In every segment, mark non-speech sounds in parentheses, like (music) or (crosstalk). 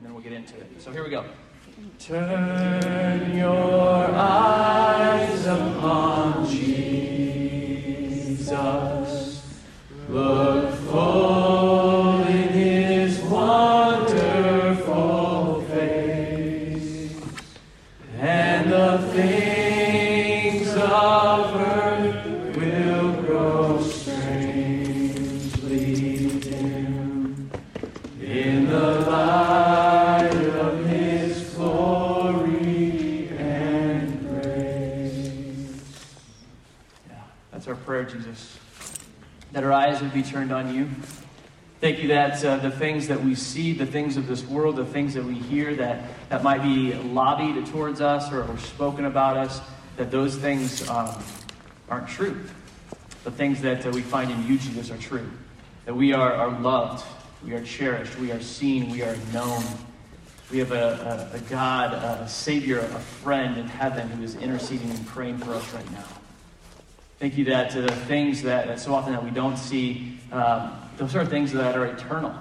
and then we'll get into it. So here we go. Turn your eyes upon turned on you. Thank you that uh, the things that we see, the things of this world, the things that we hear that, that might be lobbied towards us or, or spoken about us, that those things um, aren't true. The things that uh, we find in you, Jesus, are true. That we are, are loved, we are cherished, we are seen, we are known. We have a, a, a God, a Savior, a friend in heaven who is interceding and praying for us right now. Thank you that uh, the things that, that so often that we don't see, um, those are things that are eternal,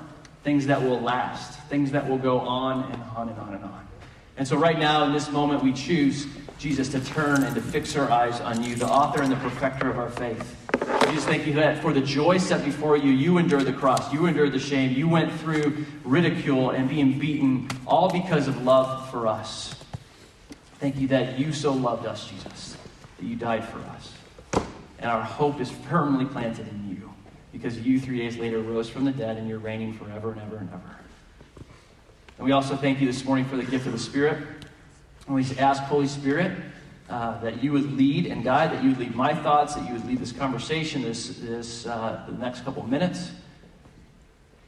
things that will last, things that will go on and on and on and on. And so, right now, in this moment, we choose, Jesus, to turn and to fix our eyes on you, the author and the perfecter of our faith. We just thank you that for the joy set before you, you endured the cross, you endured the shame, you went through ridicule and being beaten, all because of love for us. Thank you that you so loved us, Jesus, that you died for us. And our hope is firmly planted in you because you, three days later, rose from the dead and you're reigning forever and ever and ever. And we also thank you this morning for the gift of the Spirit. And we ask, Holy Spirit, uh, that you would lead and guide, that you would lead my thoughts, that you would lead this conversation, this, this uh, the next couple minutes.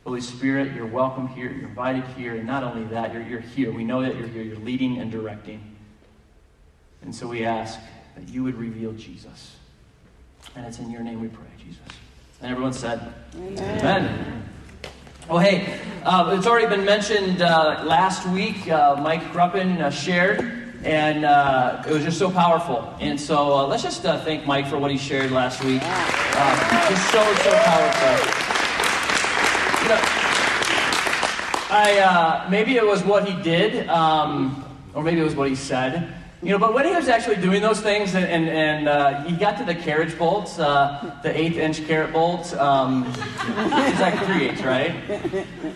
Holy Spirit, you're welcome here, you're invited here, and not only that, you're, you're here. We know that you're here, you're leading and directing. And so we ask that you would reveal Jesus. And it's in your name we pray, Jesus. And everyone said, Amen. Amen. Well, hey, uh, it's already been mentioned uh, last week. Uh, Mike Gruppen uh, shared, and uh, it was just so powerful. And so uh, let's just thank Mike for what he shared last week. just so, so powerful. You know, I, maybe it was what he did, um, or maybe it was what he said. You know, but when he was actually doing those things, and, and, and uh, he got to the carriage bolts, uh, the eighth inch carrot bolt, um, it's like three eighths, right?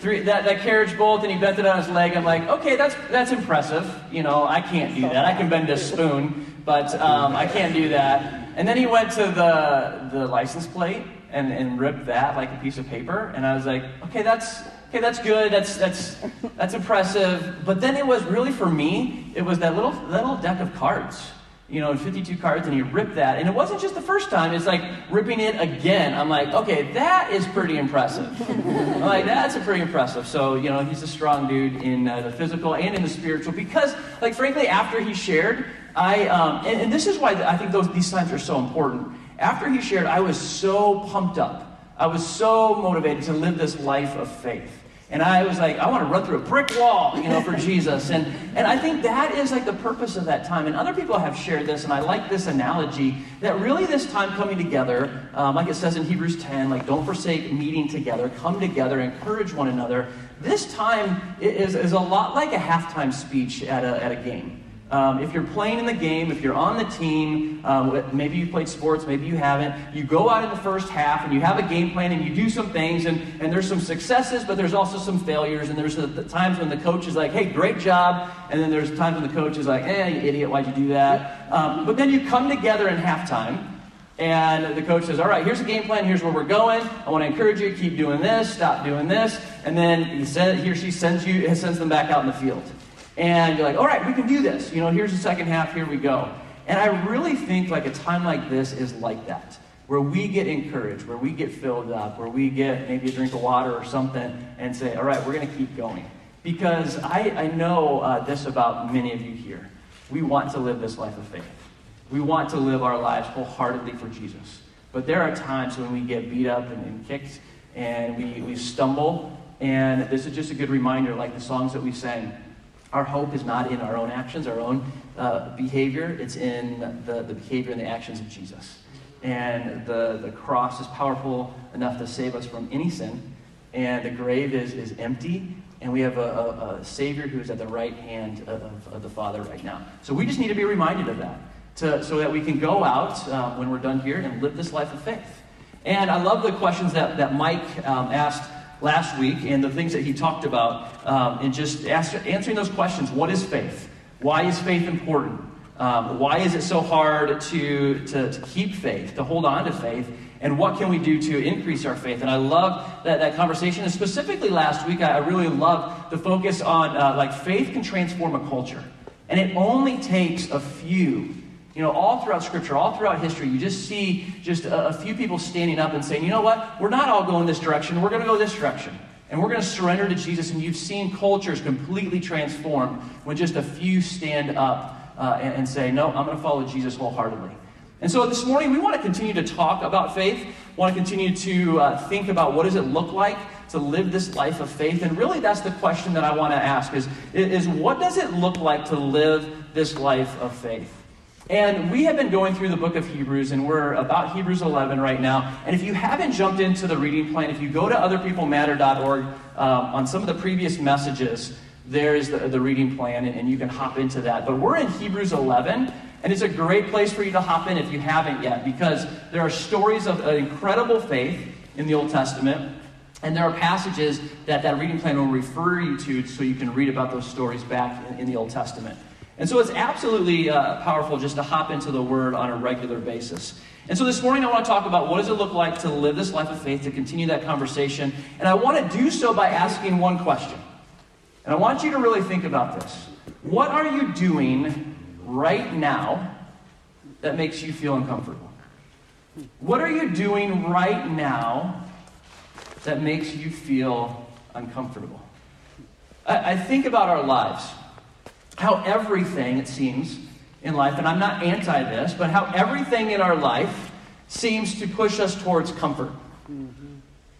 Three, that, that carriage bolt, and he bent it on his leg. I'm like, okay, that's, that's impressive. You know, I can't do that. I can bend a spoon, but um, I can't do that. And then he went to the, the license plate and, and ripped that like a piece of paper. And I was like, okay, that's, okay, that's good, that's, that's, that's impressive. But then it was really for me, it was that little, that little deck of cards, you know, 52 cards, and he ripped that. And it wasn't just the first time, it's like ripping it again. I'm like, okay, that is pretty impressive. I'm like, that's a pretty impressive. So, you know, he's a strong dude in uh, the physical and in the spiritual because, like, frankly, after he shared, I, um, and, and this is why I think those, these times are so important. After he shared, I was so pumped up. I was so motivated to live this life of faith. And I was like, I want to run through a brick wall, you know, for (laughs) Jesus. And, and I think that is like the purpose of that time. And other people have shared this, and I like this analogy that really this time coming together, um, like it says in Hebrews 10, like don't forsake meeting together, come together, encourage one another. This time is, is a lot like a halftime speech at a, at a game. Um, if you're playing in the game, if you're on the team, um, maybe you've played sports, maybe you haven't, you go out in the first half and you have a game plan and you do some things, and, and there's some successes, but there's also some failures. And there's the, the times when the coach is like, hey, great job. And then there's times when the coach is like, eh, you idiot, why'd you do that? Um, but then you come together in halftime. And the coach says, All right, here's the game plan. Here's where we're going. I want to encourage you. Keep doing this. Stop doing this. And then he, said, he or she sends you sends them back out in the field and you're like, all right, we can do this. You know, here's the second half, here we go. And I really think like a time like this is like that, where we get encouraged, where we get filled up, where we get maybe a drink of water or something and say, all right, we're going to keep going. Because I, I know uh, this about many of you here. We want to live this life of faith. We want to live our lives wholeheartedly for Jesus. But there are times when we get beat up and, and kicked and we, we stumble. And this is just a good reminder, like the songs that we sang our hope is not in our own actions, our own uh, behavior. It's in the, the behavior and the actions of Jesus. And the, the cross is powerful enough to save us from any sin. and the grave is, is empty, and we have a, a, a Savior who is at the right hand of, of, the Father right now. So we just need to be reminded of that to, so that we can go out uh, when we're done here and live this life of faith. And I love the questions that, that Mike um, asked last week and the things that he talked about um, and just ask, answering those questions. What is faith? Why is faith important? Um, why is it so hard to, to, to, keep faith, to hold on to faith? And what can we do to increase our faith? And I love that, that conversation. And specifically last week, I, I really loved the focus on uh, like faith can transform a culture. And it only takes a few you know, all throughout Scripture, all throughout history, you just see just a, a few people standing up and saying, you know what, we're not all going this direction, we're going to go this direction. And we're going to surrender to Jesus. And you've seen cultures completely transformed when just a few stand up uh, and, and say, no, I'm going to follow Jesus wholeheartedly. And so this morning, we want to continue to talk about faith, want to continue to uh, think about what does it look like to live this life of faith. And really, that's the question that I want to ask is, is what does it look like to live this life of faith? And we have been going through the book of Hebrews, and we're about Hebrews 11 right now. And if you haven't jumped into the reading plan, if you go to otherpeoplematter.org um, on some of the previous messages, there's the, the reading plan, and, and you can hop into that. But we're in Hebrews 11, and it's a great place for you to hop in if you haven't yet, because there are stories of incredible faith in the Old Testament. And there are passages that that reading plan will refer you to so you can read about those stories back in, in the Old Testament. And so it's absolutely uh, powerful just to hop into the Word on a regular basis. And so this morning I want to talk about what does it look like to live this life of faith, to continue that conversation. And I want to do so by asking one question. And I want you to really think about this. What are you doing right now that makes you feel uncomfortable? What are you doing right now that makes you feel uncomfortable? I, I think about our lives how everything, it seems, in life, and I'm not anti this, but how everything in our life seems to push us towards comfort. Mm-hmm.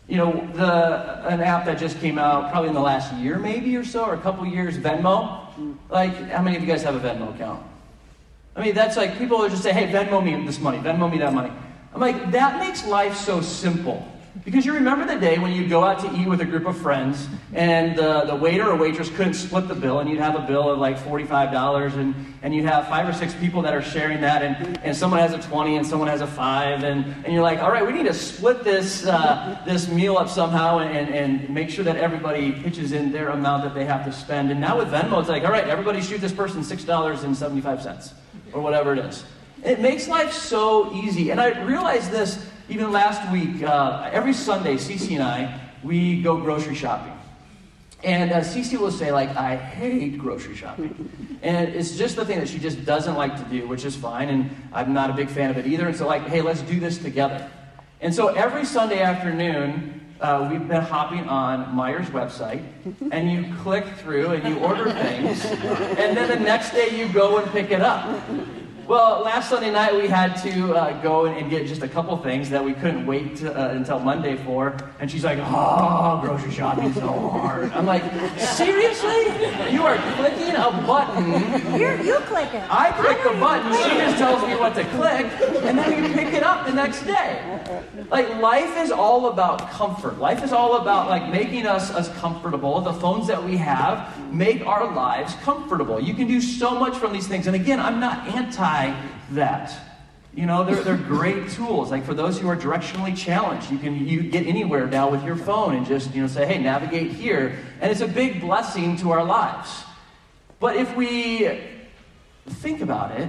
You know, the, an app that just came out probably in the last year, maybe or so, or a couple years, Venmo. Mm. Like, how many of you guys have a Venmo account? I mean, that's like people are just say, hey, Venmo me this money, Venmo me that money. I'm like, that makes life so simple. Because you remember the day when you'd go out to eat with a group of friends and the, the waiter or waitress couldn't split the bill and you'd have a bill of like $45 and, and you have five or six people that are sharing that and, and someone has a 20 and someone has a 5 and, and you're like, all right, we need to split this, uh, this meal up somehow and, and make sure that everybody pitches in their amount that they have to spend. And now with Venmo, it's like, all right, everybody shoot this person $6.75 or whatever it is. It makes life so easy. And I realized this even last week, uh, every Sunday, Cece and I, we go grocery shopping. And uh, Cece will say, like, I hate grocery shopping. And it's just the thing that she just doesn't like to do, which is fine. And I'm not a big fan of it either. And so, like, hey, let's do this together. And so every Sunday afternoon, uh, we've been hopping on Meijer's website, and you click through and you order things, and then the next day you go and pick it up. Well, last Sunday night we had to uh, go and get just a couple things that we couldn't wait to, uh, until Monday for. And she's like, oh, grocery shopping so hard. I'm like, seriously? You are clicking a button. You're, you click it. I click the button. She just tells me what to click. And then you pick it up the next day. Like, life is all about comfort. Life is all about, like, making us as comfortable. The phones that we have make our lives comfortable. You can do so much from these things. And again, I'm not anti that. You know, they're, they're great (laughs) tools. Like for those who are directionally challenged, you can you get anywhere now with your phone and just, you know, say, hey, navigate here. And it's a big blessing to our lives. But if we think about it,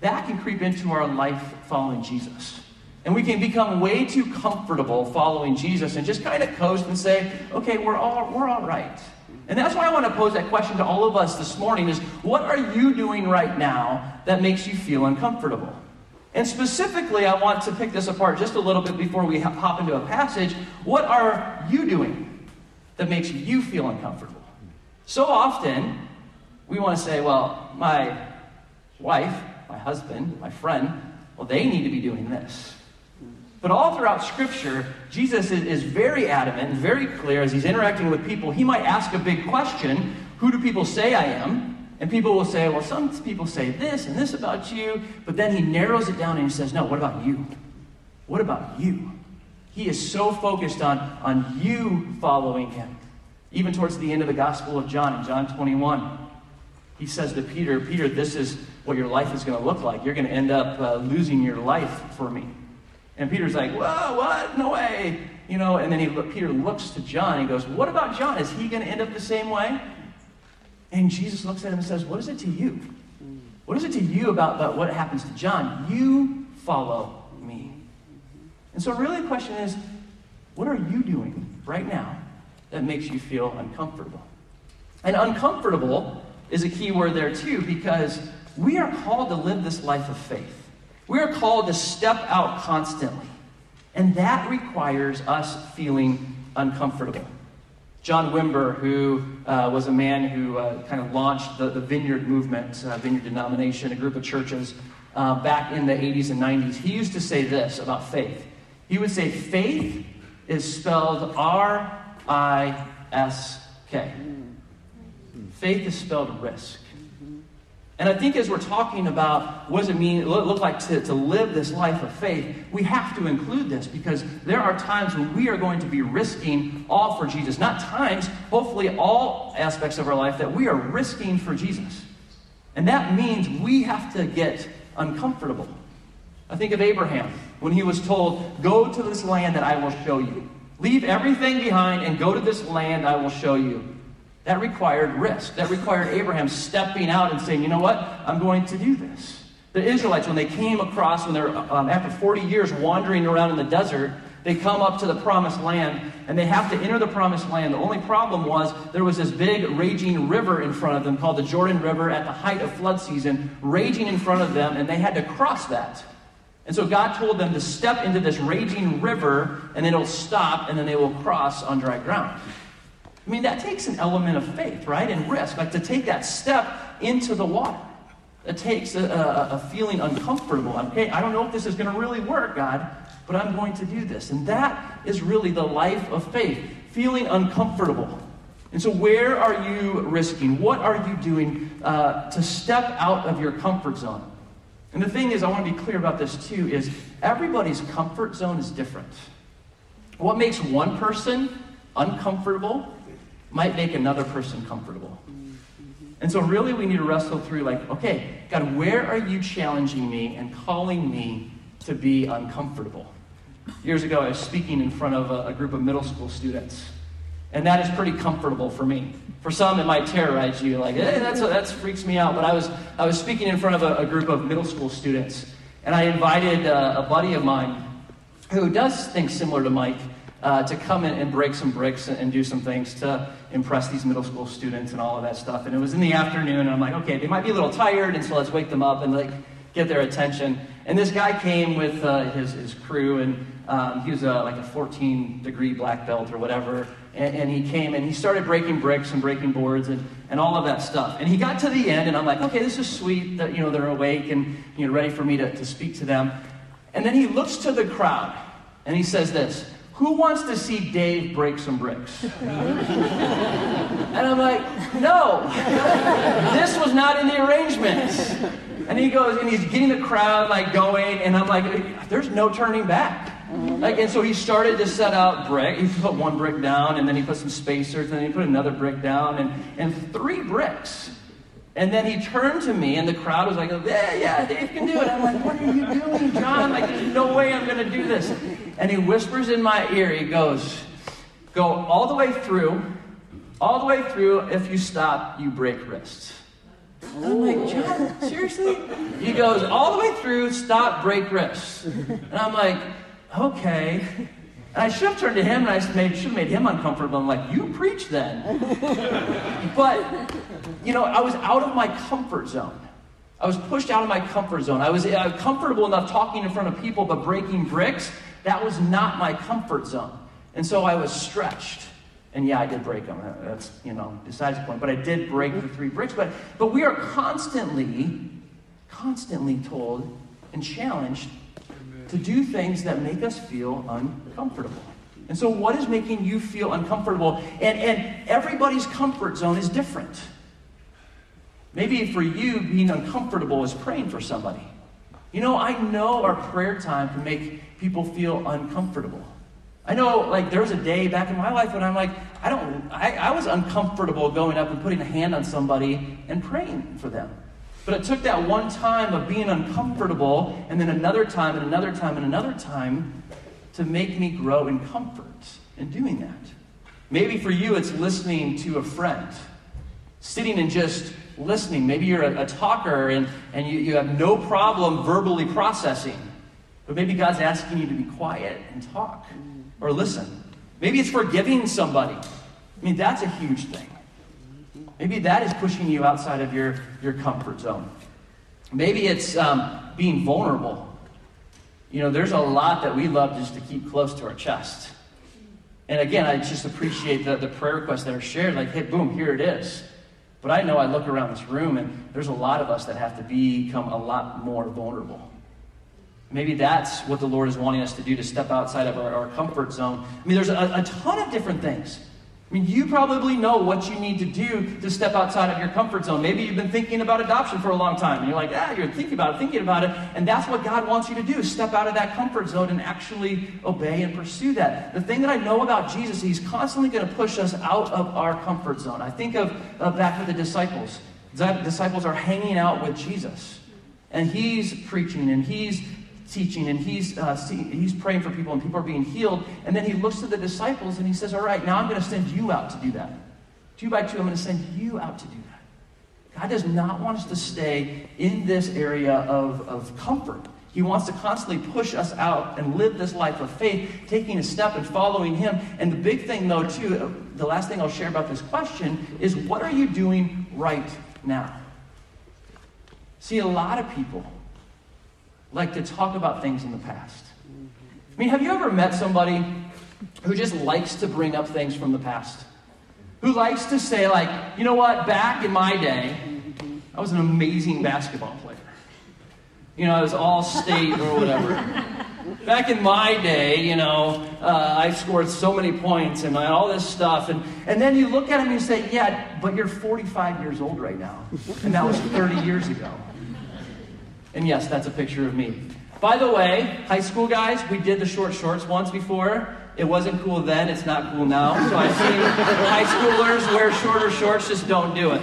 that can creep into our life following Jesus. And we can become way too comfortable following Jesus and just kind of coast and say, okay, we're all, we're all right. And that's why I want to pose that question to all of us this morning is what are you doing right now that makes you feel uncomfortable? And specifically, I want to pick this apart just a little bit before we hop into a passage. What are you doing that makes you feel uncomfortable? So often, we want to say, well, my wife, my husband, my friend, well, they need to be doing this. But all throughout Scripture, Jesus is, very adamant and very clear as he's interacting with people. He might ask a big question Who do people say I am? And people will say, Well, some people say this and this about you. But then he narrows it down and he says, No, what about you? What about you? He is so focused on, on you following him. Even towards the end of the Gospel of John, in John 21, he says to Peter, Peter, this is what your life is going to look like. You're going to end up uh, losing your life for me. And Peter's like, whoa, what? No way. You know, and then he, Peter looks to John and he goes, what about John? Is he going to end up the same way? And Jesus looks at him and says, what is it to you? What is it to you about, about what happens to John? You follow me. And so, really, the question is what are you doing right now that makes you feel uncomfortable? And uncomfortable is a key word there, too, because we are called to live this life of faith. We are called to step out constantly. And that requires us feeling uncomfortable. John Wimber, who uh, was a man who uh, kind of launched the, the Vineyard movement, uh, Vineyard denomination, a group of churches uh, back in the 80s and 90s, he used to say this about faith. He would say, faith is spelled R I S K. Faith is spelled risk. And I think as we're talking about what does it mean, look, look like to, to live this life of faith, we have to include this because there are times when we are going to be risking all for Jesus. Not times, hopefully all aspects of our life that we are risking for Jesus. And that means we have to get uncomfortable. I think of Abraham when he was told, Go to this land that I will show you. Leave everything behind and go to this land I will show you. That required risk. That required Abraham stepping out and saying, you know what? I'm going to do this. The Israelites, when they came across, when they're um, after 40 years wandering around in the desert, they come up to the promised land and they have to enter the promised land. The only problem was there was this big raging river in front of them called the Jordan River at the height of flood season, raging in front of them, and they had to cross that. And so God told them to step into this raging river and it'll stop and then they will cross on dry ground. I mean, that takes an element of faith, right? And risk, like to take that step into the water. It takes a, a, a feeling uncomfortable. Okay, I don't know if this is going to really work, God, but I'm going to do this. And that is really the life of faith, feeling uncomfortable. And so, where are you risking? What are you doing uh, to step out of your comfort zone? And the thing is, I want to be clear about this too, is everybody's comfort zone is different. What makes one person uncomfortable might make another person comfortable. And so, really, we need to wrestle through like, okay, God, where are you challenging me and calling me to be uncomfortable? Years ago, I was speaking in front of a, a group of middle school students. And that is pretty comfortable for me. For some, it might terrorize you, like, hey, that's, that freaks me out. But I was, I was speaking in front of a, a group of middle school students, and I invited uh, a buddy of mine who does think similar to Mike uh, to come in and break some bricks and, do some things to impress these middle school students and all of that stuff. And it was in the afternoon, and I'm like, okay, they might be a little tired, and so let's wake them up and like get their attention. And this guy came with uh, his, his crew, and um, he was a, like a 14 degree black belt or whatever. And, and, he came and he started breaking bricks and breaking boards and, and all of that stuff. And he got to the end, and I'm like, okay, this is sweet that you know they're awake and you know ready for me to, to speak to them. And then he looks to the crowd and he says this who wants to see Dave break some bricks? and I'm like, no, this was not in the arrangements. And he goes, and he's getting the crowd like going, and I'm like, there's no turning back. Like, and so he started to set out brick. He put one brick down, and then he put some spacers, and then he put another brick down, and, and three bricks. And then he turned to me, and the crowd was like, yeah, yeah, Dave can do it. I'm like, what are you doing, John? Like, there's no way I'm going to do this. And he whispers in my ear, he goes, go all the way through, all the way through. If you stop, you break wrists. I'm like, John, seriously? He goes, all the way through, stop, break wrists. And I'm like, okay. And I should have turned to him and I made, should have made him uncomfortable. I'm like, you preach then. but, you know, I was out of my comfort zone. I was pushed out of my comfort zone. I was uh, comfortable enough talking in front of people, but breaking bricks, that was not my comfort zone. And so I was stretched. And yeah, I did break them. That's, you know, besides the point. But I did break the three bricks. But, but we are constantly, constantly told and challenged to do things that make us feel uncomfortable. And so, what is making you feel uncomfortable? And, and everybody's comfort zone is different. Maybe for you, being uncomfortable is praying for somebody. You know, I know our prayer time can make people feel uncomfortable. I know, like, there was a day back in my life when I'm like, I don't, I, I was uncomfortable going up and putting a hand on somebody and praying for them. But it took that one time of being uncomfortable, and then another time, and another time, and another time to make me grow in comfort in doing that. Maybe for you, it's listening to a friend, sitting and just listening. Maybe you're a, a talker and, and you, you have no problem verbally processing. But maybe God's asking you to be quiet and talk or listen. Maybe it's forgiving somebody. I mean, that's a huge thing. Maybe that is pushing you outside of your, your comfort zone. Maybe it's um, being vulnerable. You know, there's a lot that we love just to keep close to our chest. And again, I just appreciate the, the prayer requests that are shared. Like, hey, boom, here it is. But I know I look around this room and there's a lot of us that have to become a lot more vulnerable. Maybe that's what the Lord is wanting us to do to step outside of our, our comfort zone. I mean, there's a, a ton of different things. I mean, you probably know what you need to do to step outside of your comfort zone. Maybe you've been thinking about adoption for a long time, and you're like, ah, you're thinking about it, thinking about it, and that's what God wants you to do: step out of that comfort zone and actually obey and pursue that. The thing that I know about Jesus, He's constantly going to push us out of our comfort zone. I think of uh, back with the disciples. The disciples are hanging out with Jesus, and He's preaching, and He's teaching and he's, uh, see, he's praying for people and people are being healed. And then he looks to the disciples and he says, All right, now I'm going to send you out to do that. Two by two, I'm going to send you out to do that. God does not want us to stay in this area of, of comfort. He wants to constantly push us out and live this life of faith, taking a step and following Him. And the big thing, though, too, the last thing I'll share about this question is what are you doing right now? See, a lot of people like to talk about things in the past. I mean, have you ever met somebody who just likes to bring up things from the past? Who likes to say, like, you know what, back in my day, I was an amazing basketball player. You know, I was all state or whatever. Back in my day, you know, uh, I scored so many points and all this stuff. And, and then you look at him and you say, yeah, but you're 45 years old right now. And that was 30 years ago. And yes, that's a picture of me. By the way, high school guys, we did the short shorts once before. It wasn't cool then, it's not cool now. So I've seen high schoolers wear shorter shorts, just don't do it.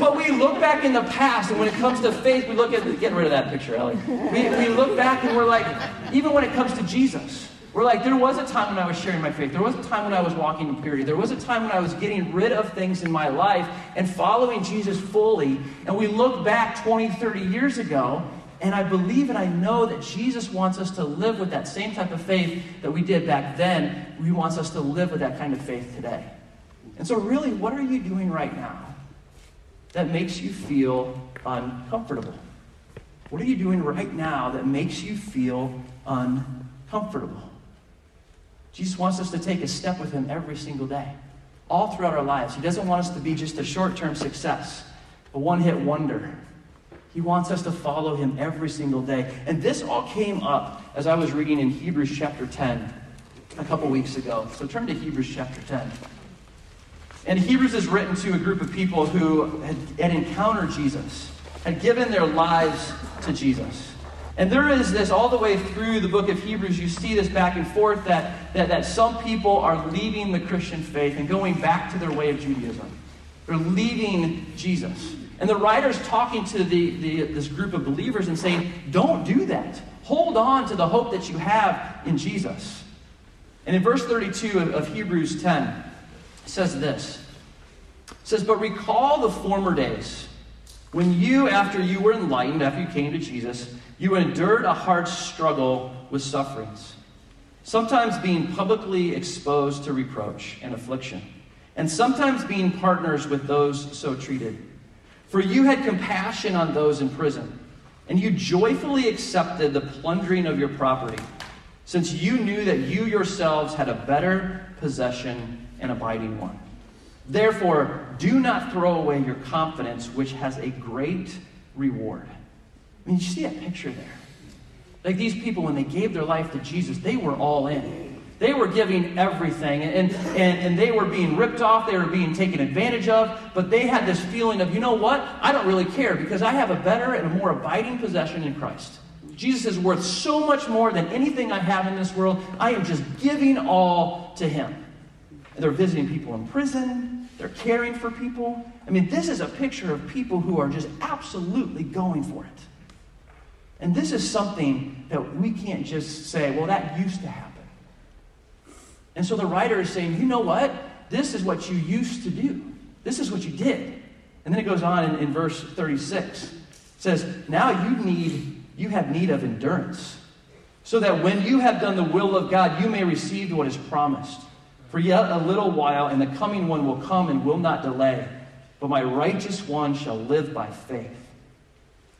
But we look back in the past, and when it comes to faith, we look at, get rid of that picture, Ellie. We, we look back and we're like, even when it comes to Jesus, we're like, there was a time when I was sharing my faith. There was a time when I was walking in purity. There was a time when I was getting rid of things in my life and following Jesus fully. And we look back 20, 30 years ago, and I believe and I know that Jesus wants us to live with that same type of faith that we did back then. He wants us to live with that kind of faith today. And so, really, what are you doing right now that makes you feel uncomfortable? What are you doing right now that makes you feel uncomfortable? Jesus wants us to take a step with Him every single day, all throughout our lives. He doesn't want us to be just a short term success, a one hit wonder. He wants us to follow Him every single day. And this all came up as I was reading in Hebrews chapter 10 a couple weeks ago. So turn to Hebrews chapter 10. And Hebrews is written to a group of people who had, had encountered Jesus, had given their lives to Jesus. And there is this all the way through the book of Hebrews, you see this back and forth that, that, that some people are leaving the Christian faith and going back to their way of Judaism. They're leaving Jesus. And the writer's talking to the, the, this group of believers and saying, Don't do that. Hold on to the hope that you have in Jesus. And in verse 32 of, of Hebrews 10, it says this. It says, But recall the former days when you, after you were enlightened, after you came to Jesus, you endured a hard struggle with sufferings, sometimes being publicly exposed to reproach and affliction, and sometimes being partners with those so treated. For you had compassion on those in prison, and you joyfully accepted the plundering of your property, since you knew that you yourselves had a better possession and abiding one. Therefore, do not throw away your confidence, which has a great reward. I mean, you see that picture there. Like these people, when they gave their life to Jesus, they were all in. They were giving everything, and, and, and they were being ripped off, they were being taken advantage of, but they had this feeling of, you know what? I don't really care because I have a better and a more abiding possession in Christ. Jesus is worth so much more than anything I have in this world. I am just giving all to him. And they're visiting people in prison, they're caring for people. I mean, this is a picture of people who are just absolutely going for it. And this is something that we can't just say, well, that used to happen. And so the writer is saying, you know what? This is what you used to do. This is what you did. And then it goes on in, in verse 36. It says, Now you need, you have need of endurance, so that when you have done the will of God, you may receive what is promised. For yet a little while, and the coming one will come and will not delay. But my righteous one shall live by faith.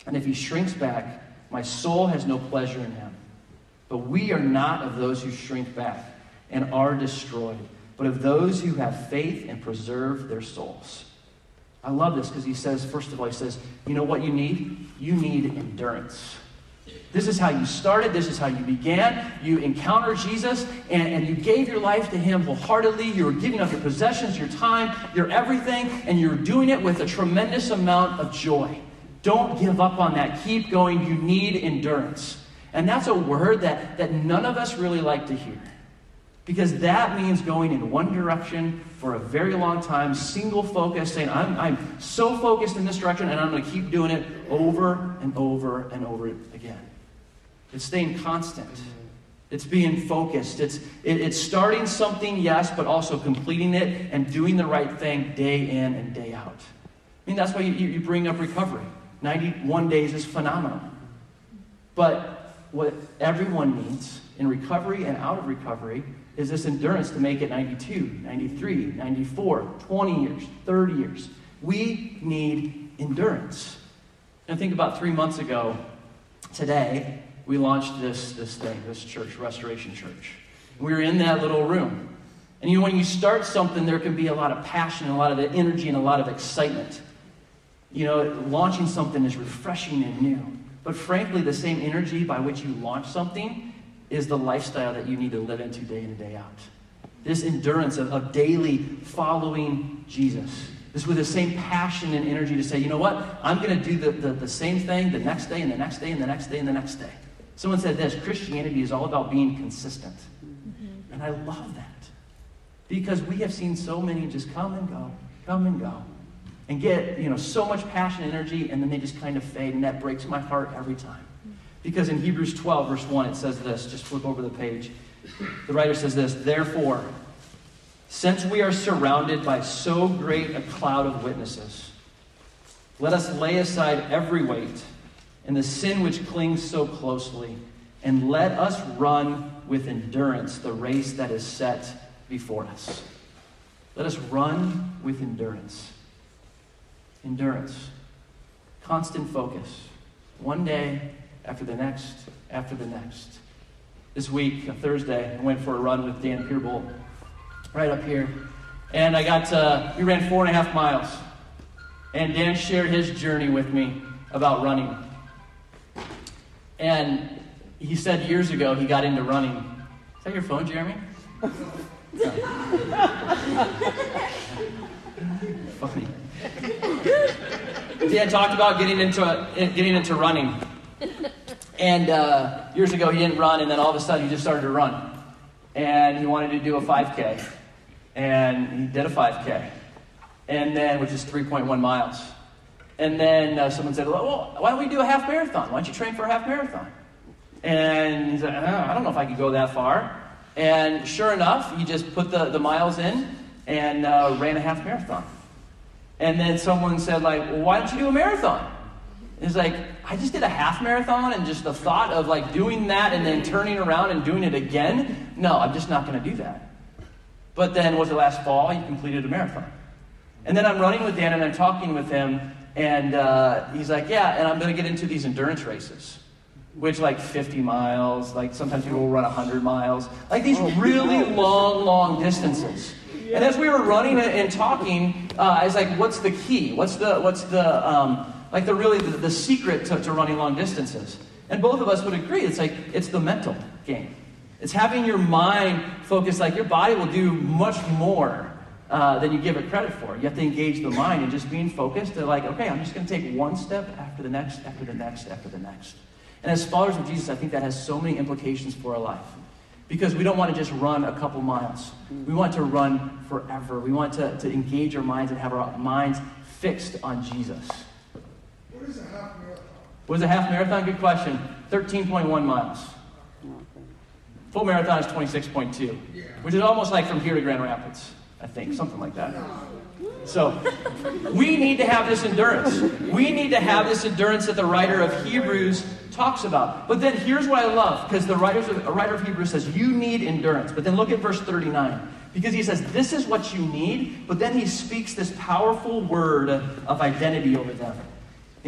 And if he shrinks back, my soul has no pleasure in him. But we are not of those who shrink back and are destroyed, but of those who have faith and preserve their souls. I love this because he says, first of all, he says, you know what you need? You need endurance. This is how you started. This is how you began. You encountered Jesus and, and you gave your life to Him wholeheartedly. You were giving up your possessions, your time, your everything, and you're doing it with a tremendous amount of joy. Don't give up on that. Keep going. You need endurance. And that's a word that, that none of us really like to hear. Because that means going in one direction for a very long time, single focus, saying, I'm, I'm so focused in this direction and I'm going to keep doing it over and over and over again. It's staying constant. Mm-hmm. It's being focused. It's, it, it's starting something, yes, but also completing it and doing the right thing day in and day out. I mean, that's why you, you bring up recovery. 91 days is phenomenal. But what everyone needs in recovery and out of recovery is this endurance to make it 92, 93, 94, 20 years, 30 years. We need endurance. And think about three months ago, today, we launched this, this thing, this church, Restoration Church. We were in that little room. And you know, when you start something, there can be a lot of passion, a lot of energy, and a lot of excitement. You know, launching something is refreshing and new. But frankly, the same energy by which you launch something is the lifestyle that you need to live into day in and day out. This endurance of, of daily following Jesus. This with the same passion and energy to say, you know what? I'm going to do the, the, the same thing the next day and the next day and the next day and the next day. Someone said this Christianity is all about being consistent. Mm-hmm. And I love that. Because we have seen so many just come and go, come and go, and get you know so much passion and energy, and then they just kind of fade, and that breaks my heart every time. Because in Hebrews 12, verse 1, it says this. Just flip over the page. The writer says this Therefore, since we are surrounded by so great a cloud of witnesses, let us lay aside every weight and the sin which clings so closely, and let us run with endurance the race that is set before us. Let us run with endurance. Endurance. Constant focus. One day after the next, after the next. This week, Thursday, I went for a run with Dan Peerbolt right up here. And I got, to, we ran four and a half miles. And Dan shared his journey with me about running. And he said years ago he got into running. Is that your phone, Jeremy? (laughs) Funny. Dan talked about getting into getting into running. And uh, years ago, he didn't run, and then all of a sudden, he just started to run. And he wanted to do a 5K. And he did a 5K. And then, which is 3.1 miles. And then uh, someone said, well, why don't we do a half marathon? Why don't you train for a half marathon? And he said, oh, I don't know if I could go that far. And sure enough, he just put the, the miles in and uh, ran a half marathon. And then someone said, like, well, why don't you do a marathon? It's like, I just did a half marathon, and just the thought of like doing that and then turning around and doing it again, no, I'm just not going to do that. But then, was it last fall? He completed a marathon. And then I'm running with Dan and I'm talking with him, and uh, he's like, Yeah, and I'm going to get into these endurance races, which like 50 miles, like sometimes people will run 100 miles, like these really long, long distances. And as we were running and talking, uh, I was like, What's the key? What's the, what's the, um, like the really the, the secret to, to running long distances. And both of us would agree it's like it's the mental game. It's having your mind focused, like your body will do much more uh, than you give it credit for. You have to engage the mind and just being focused to like, okay, I'm just going to take one step after the next, after the next, after the next. And as followers of Jesus, I think that has so many implications for our life. Because we don't want to just run a couple miles. We want to run forever. We want to, to engage our minds and have our minds fixed on Jesus. What is a half marathon? What is a half marathon? Good question. 13.1 miles. Full marathon is 26.2, which is almost like from here to Grand Rapids, I think, something like that. So, we need to have this endurance. We need to have this endurance that the writer of Hebrews talks about. But then here's what I love, because the writer a writer of Hebrews says, You need endurance. But then look at verse 39. Because he says, This is what you need, but then he speaks this powerful word of identity over them.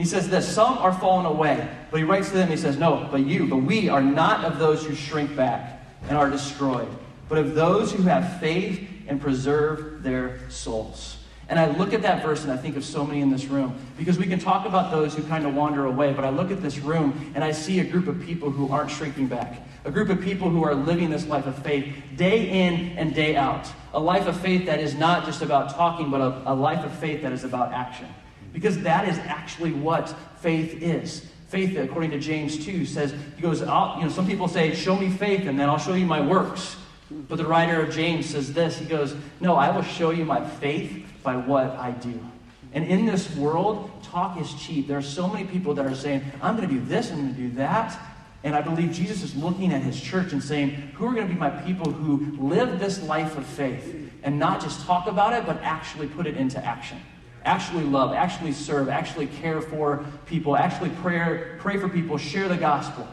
He says this Some are fallen away. But he writes to them, he says, No, but you, but we are not of those who shrink back and are destroyed, but of those who have faith and preserve their souls. And I look at that verse and I think of so many in this room because we can talk about those who kind of wander away, but I look at this room and I see a group of people who aren't shrinking back, a group of people who are living this life of faith day in and day out. A life of faith that is not just about talking, but a, a life of faith that is about action. Because that is actually what faith is. Faith, according to James 2, says, he goes, I'll, you know, some people say, show me faith and then I'll show you my works. But the writer of James says this, he goes, no, I will show you my faith by what I do. And in this world, talk is cheap. There are so many people that are saying, I'm going to do this, I'm going to do that. And I believe Jesus is looking at his church and saying, Who are going to be my people who live this life of faith and not just talk about it, but actually put it into action? Actually love, actually serve, actually care for people, actually pray, pray for people, share the gospel.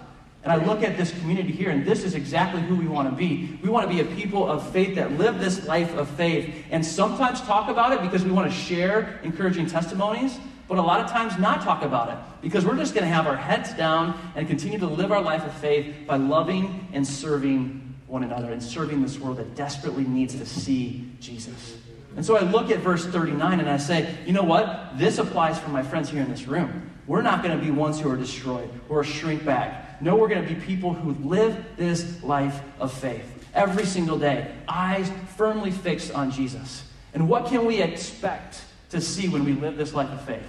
And I look at this community here, and this is exactly who we want to be. We want to be a people of faith that live this life of faith and sometimes talk about it because we want to share encouraging testimonies, but a lot of times not talk about it because we're just going to have our heads down and continue to live our life of faith by loving and serving one another and serving this world that desperately needs to see Jesus. And so I look at verse 39 and I say, you know what? This applies for my friends here in this room. We're not going to be ones who are destroyed or shrink back. No, we're going to be people who live this life of faith every single day, eyes firmly fixed on Jesus. And what can we expect to see when we live this life of faith?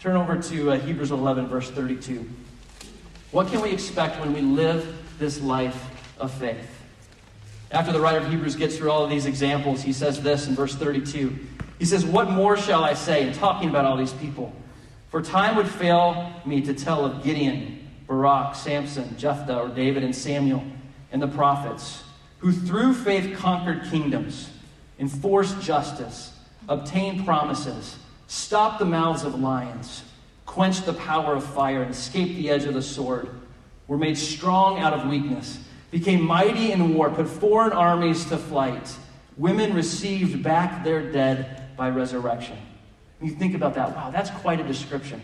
Turn over to uh, Hebrews 11, verse 32. What can we expect when we live this life of faith? After the writer of Hebrews gets through all of these examples, he says this in verse 32. He says, What more shall I say in talking about all these people? For time would fail me to tell of Gideon, Barak, Samson, Jephthah, or David and Samuel, and the prophets, who through faith conquered kingdoms, enforced justice, obtained promises, stopped the mouths of lions, quenched the power of fire, and escaped the edge of the sword, were made strong out of weakness, became mighty in war, put foreign armies to flight. Women received back their dead by resurrection. You think about that, wow, that's quite a description.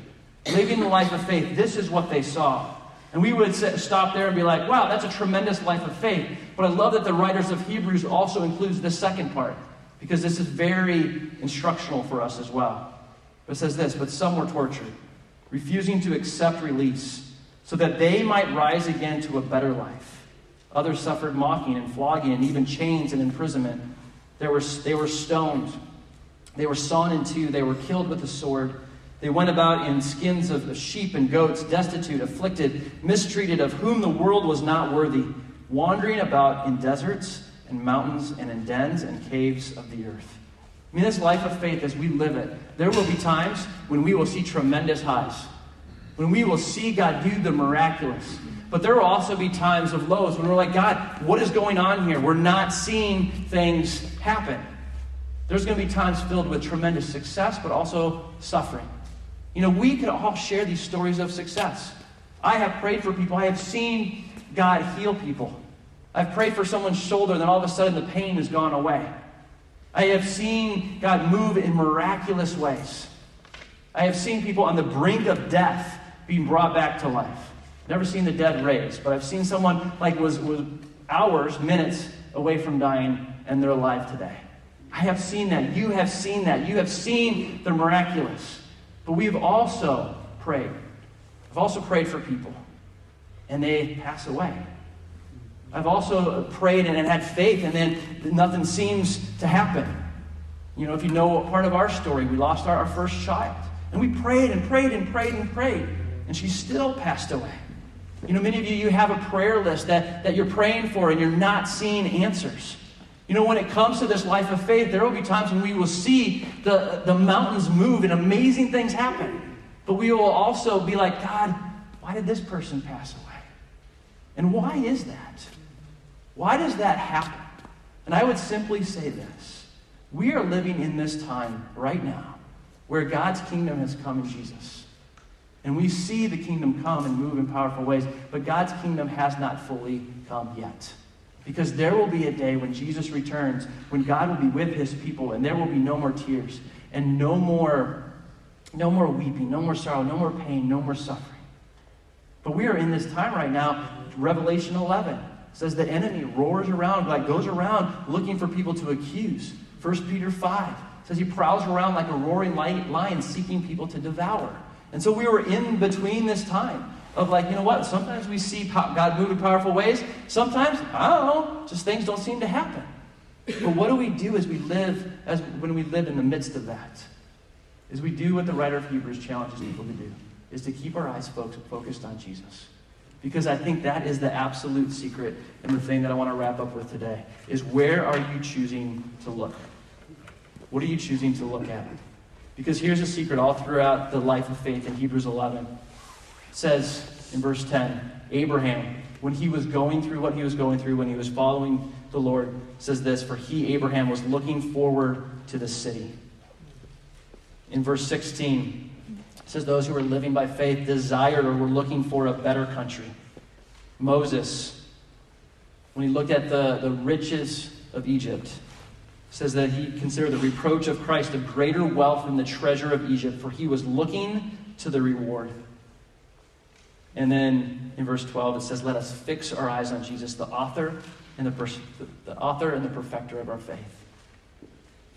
Living the life of faith, this is what they saw. And we would stop there and be like, wow, that's a tremendous life of faith. But I love that the writers of Hebrews also includes the second part, because this is very instructional for us as well. It says this, but some were tortured, refusing to accept release, so that they might rise again to a better life. Others suffered mocking and flogging and even chains and imprisonment. They were, they were stoned they were sawn in two. They were killed with a sword. They went about in skins of sheep and goats, destitute, afflicted, mistreated, of whom the world was not worthy, wandering about in deserts and mountains and in dens and caves of the earth. I mean, this life of faith, as we live it, there will be times when we will see tremendous highs, when we will see God do the miraculous. But there will also be times of lows when we're like, God, what is going on here? We're not seeing things happen. There's going to be times filled with tremendous success, but also suffering. You know, we could all share these stories of success. I have prayed for people, I have seen God heal people. I've prayed for someone's shoulder, and then all of a sudden the pain has gone away. I have seen God move in miraculous ways. I have seen people on the brink of death being brought back to life. Never seen the dead raised, but I've seen someone like was, was hours, minutes away from dying, and they're alive today. I have seen that. You have seen that. You have seen the miraculous. But we've also prayed. I've also prayed for people, and they pass away. I've also prayed and had faith, and then nothing seems to happen. You know, if you know part of our story, we lost our, our first child. And we prayed and prayed and prayed and prayed, and she still passed away. You know, many of you, you have a prayer list that, that you're praying for and you're not seeing answers. You know, when it comes to this life of faith, there will be times when we will see the, the mountains move and amazing things happen. But we will also be like, God, why did this person pass away? And why is that? Why does that happen? And I would simply say this we are living in this time right now where God's kingdom has come in Jesus. And we see the kingdom come and move in powerful ways, but God's kingdom has not fully come yet. Because there will be a day when Jesus returns, when God will be with his people, and there will be no more tears, and no more, no more weeping, no more sorrow, no more pain, no more suffering. But we are in this time right now. Revelation 11 says the enemy roars around, like goes around looking for people to accuse. 1 Peter 5 says he prowls around like a roaring lion seeking people to devour. And so we were in between this time of like, you know what? Sometimes we see God move in powerful ways. Sometimes, I don't know, just things don't seem to happen. But what do we do as we live, as when we live in the midst of that? Is we do what the writer of Hebrews challenges people to do, is to keep our eyes focused on Jesus. Because I think that is the absolute secret and the thing that I want to wrap up with today is where are you choosing to look? What are you choosing to look at? Because here's a secret all throughout the life of faith in Hebrews 11. It says in verse 10 Abraham, when he was going through what he was going through, when he was following the Lord, says this For he, Abraham, was looking forward to the city. In verse 16, it says, Those who were living by faith desired or were looking for a better country. Moses, when he looked at the, the riches of Egypt, says that he considered the reproach of Christ of greater wealth than the treasure of Egypt, for he was looking to the reward. And then in verse 12 it says, Let us fix our eyes on Jesus, the author and the, pers- the author and the perfecter of our faith.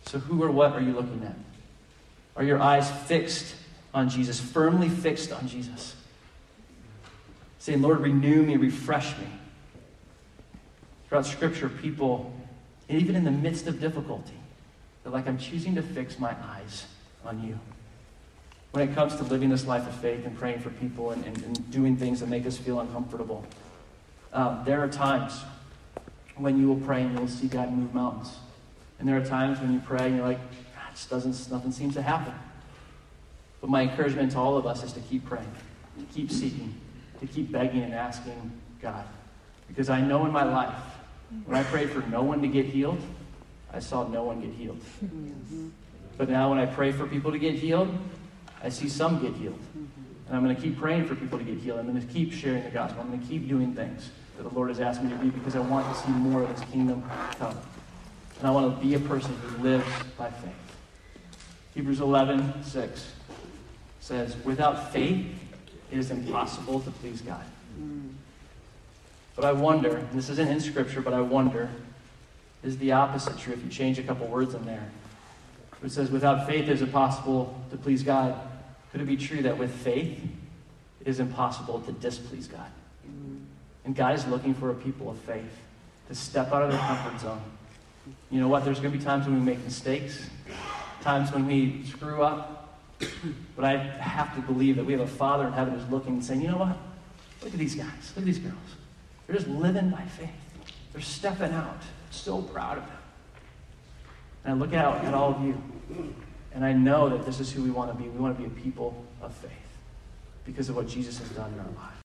So who or what are you looking at? Are your eyes fixed on Jesus, firmly fixed on Jesus? Saying, Lord, renew me, refresh me. Throughout Scripture, people even in the midst of difficulty, they're like, I'm choosing to fix my eyes on you. When it comes to living this life of faith and praying for people and, and, and doing things that make us feel uncomfortable, um, there are times when you will pray and you'll see God move mountains. And there are times when you pray and you're like, God, just doesn't, nothing seems to happen. But my encouragement to all of us is to keep praying, to keep seeking, to keep begging and asking God. Because I know in my life, when I prayed for no one to get healed, I saw no one get healed. But now when I pray for people to get healed, I see some get healed. And I'm going to keep praying for people to get healed. I'm going to keep sharing the gospel. I'm going to keep doing things that the Lord has asked me to do because I want to see more of His kingdom come. And I want to be a person who lives by faith. Hebrews 11, 6 says, Without faith, it is impossible to please God. But I wonder, this isn't in Scripture, but I wonder, is the opposite true if you change a couple words in there? It says, without faith is it possible to please God. Could it be true that with faith it is impossible to displease God? And God is looking for a people of faith to step out of their comfort zone. You know what? There's going to be times when we make mistakes, times when we screw up. But I have to believe that we have a Father in heaven who's looking and saying, you know what? Look at these guys. Look at these girls. They're just living by faith. They're stepping out. So proud of them. And I look out at all of you, and I know that this is who we want to be. We want to be a people of faith because of what Jesus has done in our lives.